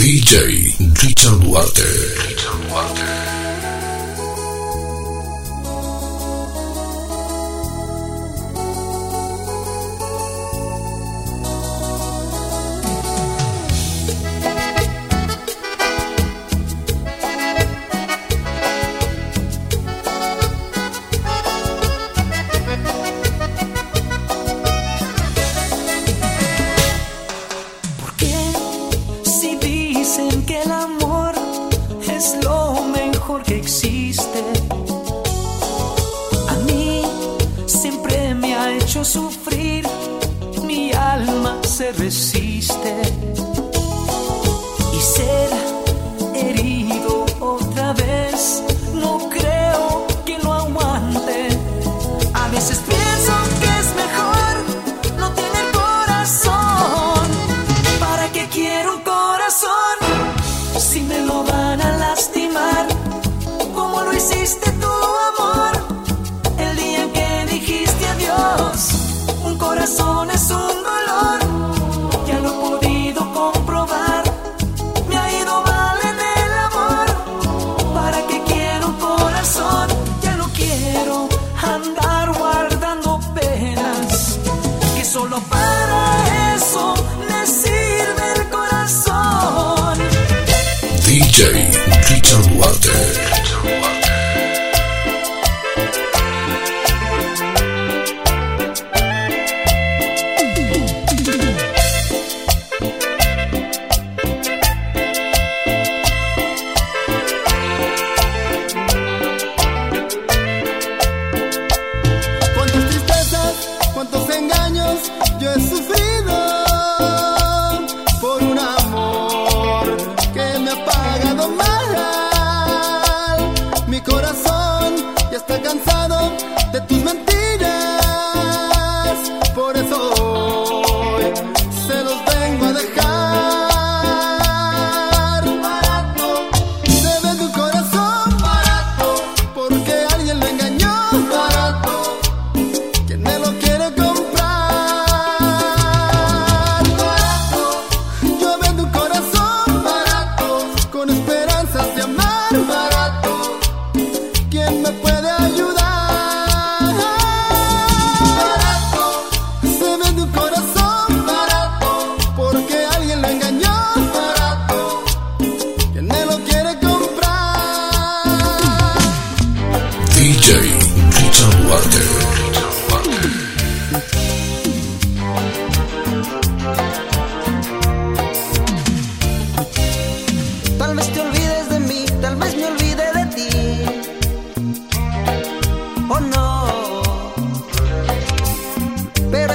DJ Richard Water. Richard Duarte. el amor es lo mejor que existe. A mí siempre me ha hecho sufrir, mi alma se resiste. 知错。corazón. se puede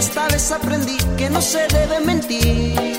esta vez aprendí que no se debe mentir.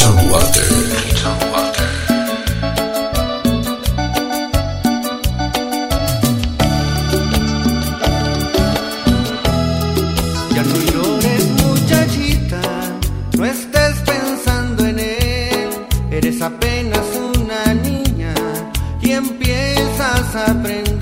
Richard Duarte. Richard Duarte. Ya no llores muchachita, no estés pensando en él, eres apenas una niña y empiezas a aprender.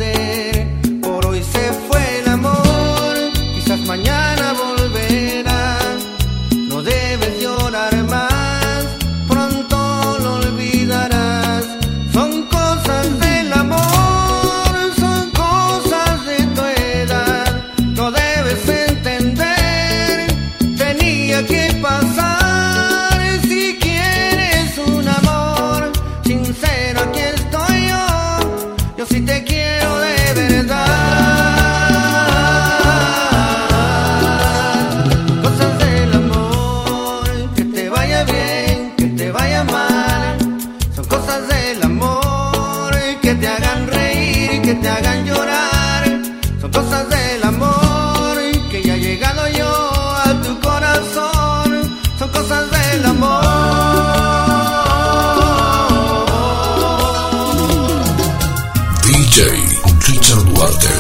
Water.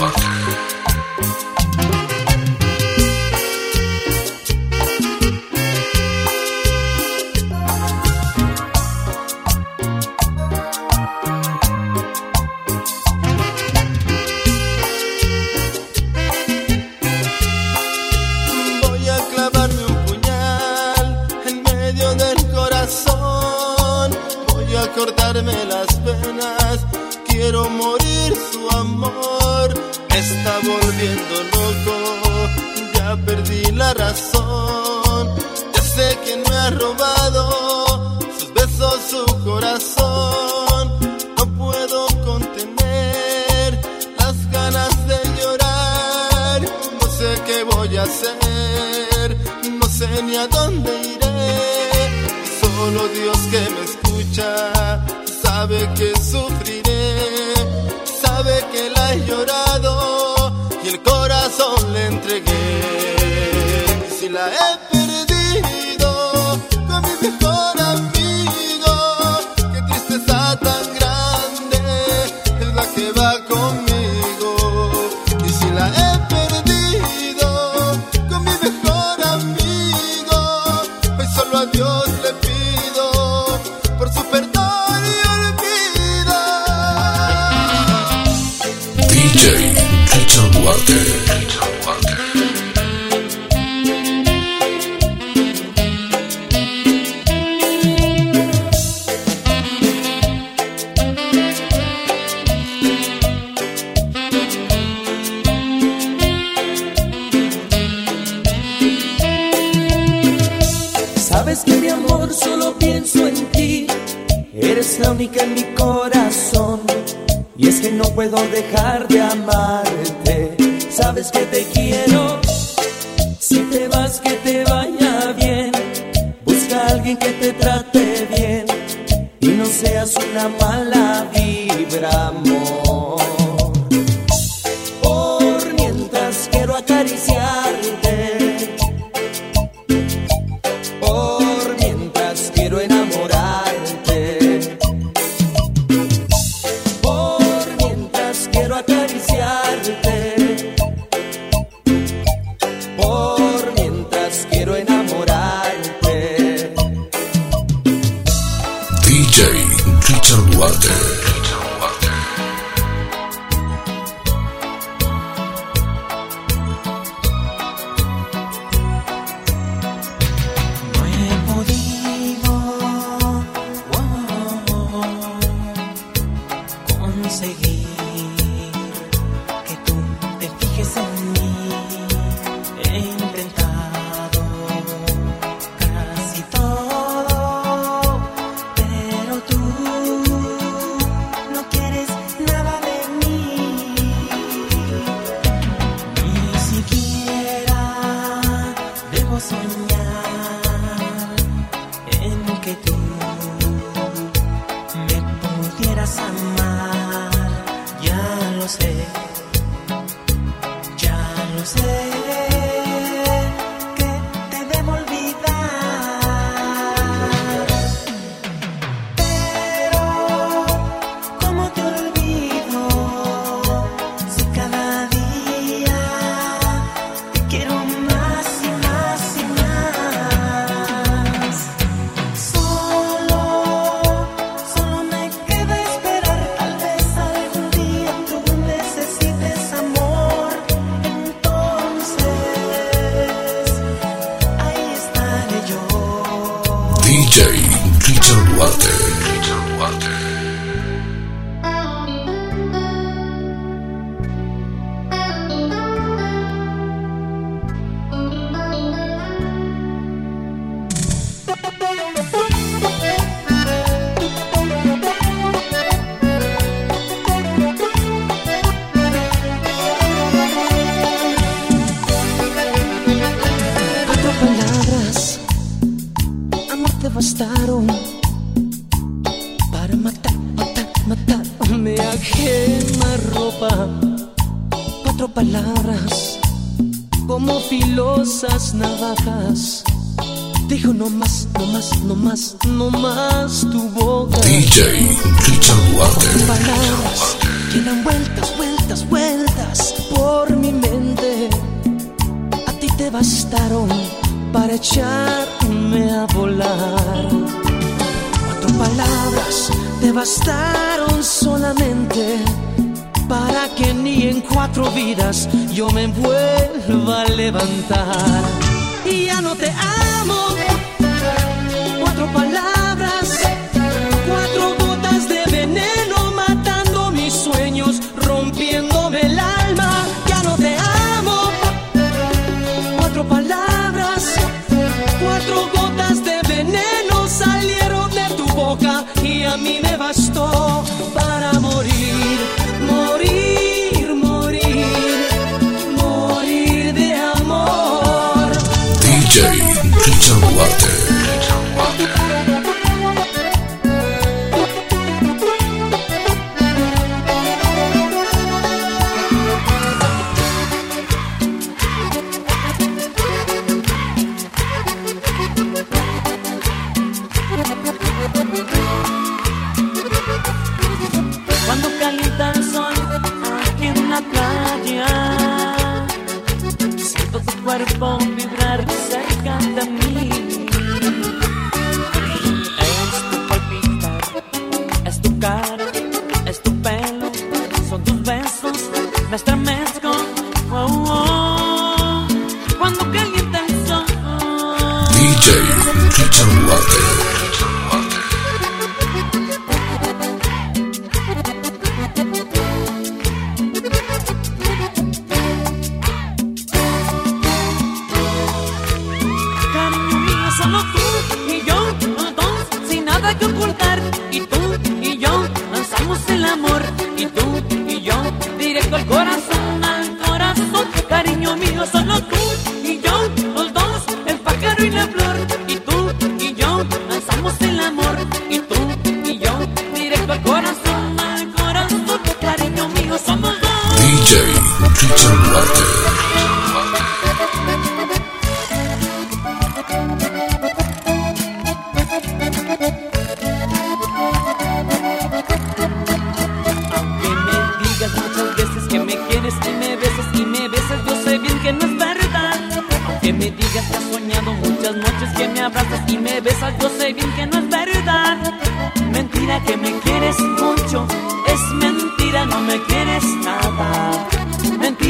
Water. Esta entregué. Si la he sabes que it. Water. DJ Richard Walter. mataron para matar, matar, matar. Me a quemar ropa, cuatro palabras como filosas navajas. Dijo no más, no más, no más, no más tu boca. DJ Richard Duarte. Palabras que dan vueltas, vueltas, vueltas por mi mente. A ti te bastaron para echar a volar. Cuatro palabras te bastaron solamente para que ni en cuatro vidas yo me vuelva a levantar. Y ya no te amo. Cuatro palabras me devastou. out of. DJ Richard Martin.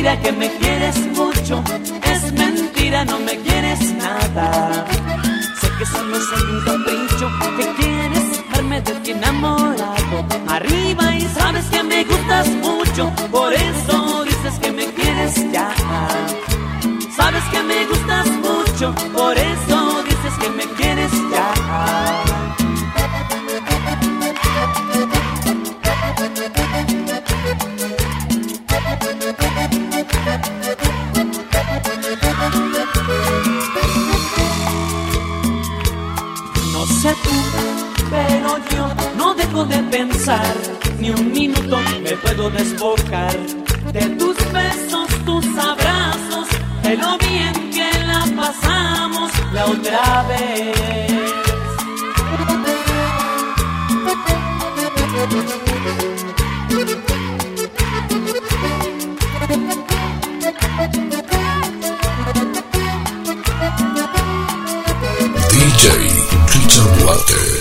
mentira que me quieres mucho, es mentira, no me quieres nada. Sé que solo soy un capricho, que quieres dejarme de ti enamorado. Arriba y sabes que me gustas mucho, por eso desbocar de tus besos, tus abrazos, de lo bien que la pasamos la otra vez. DJ Peter Walter.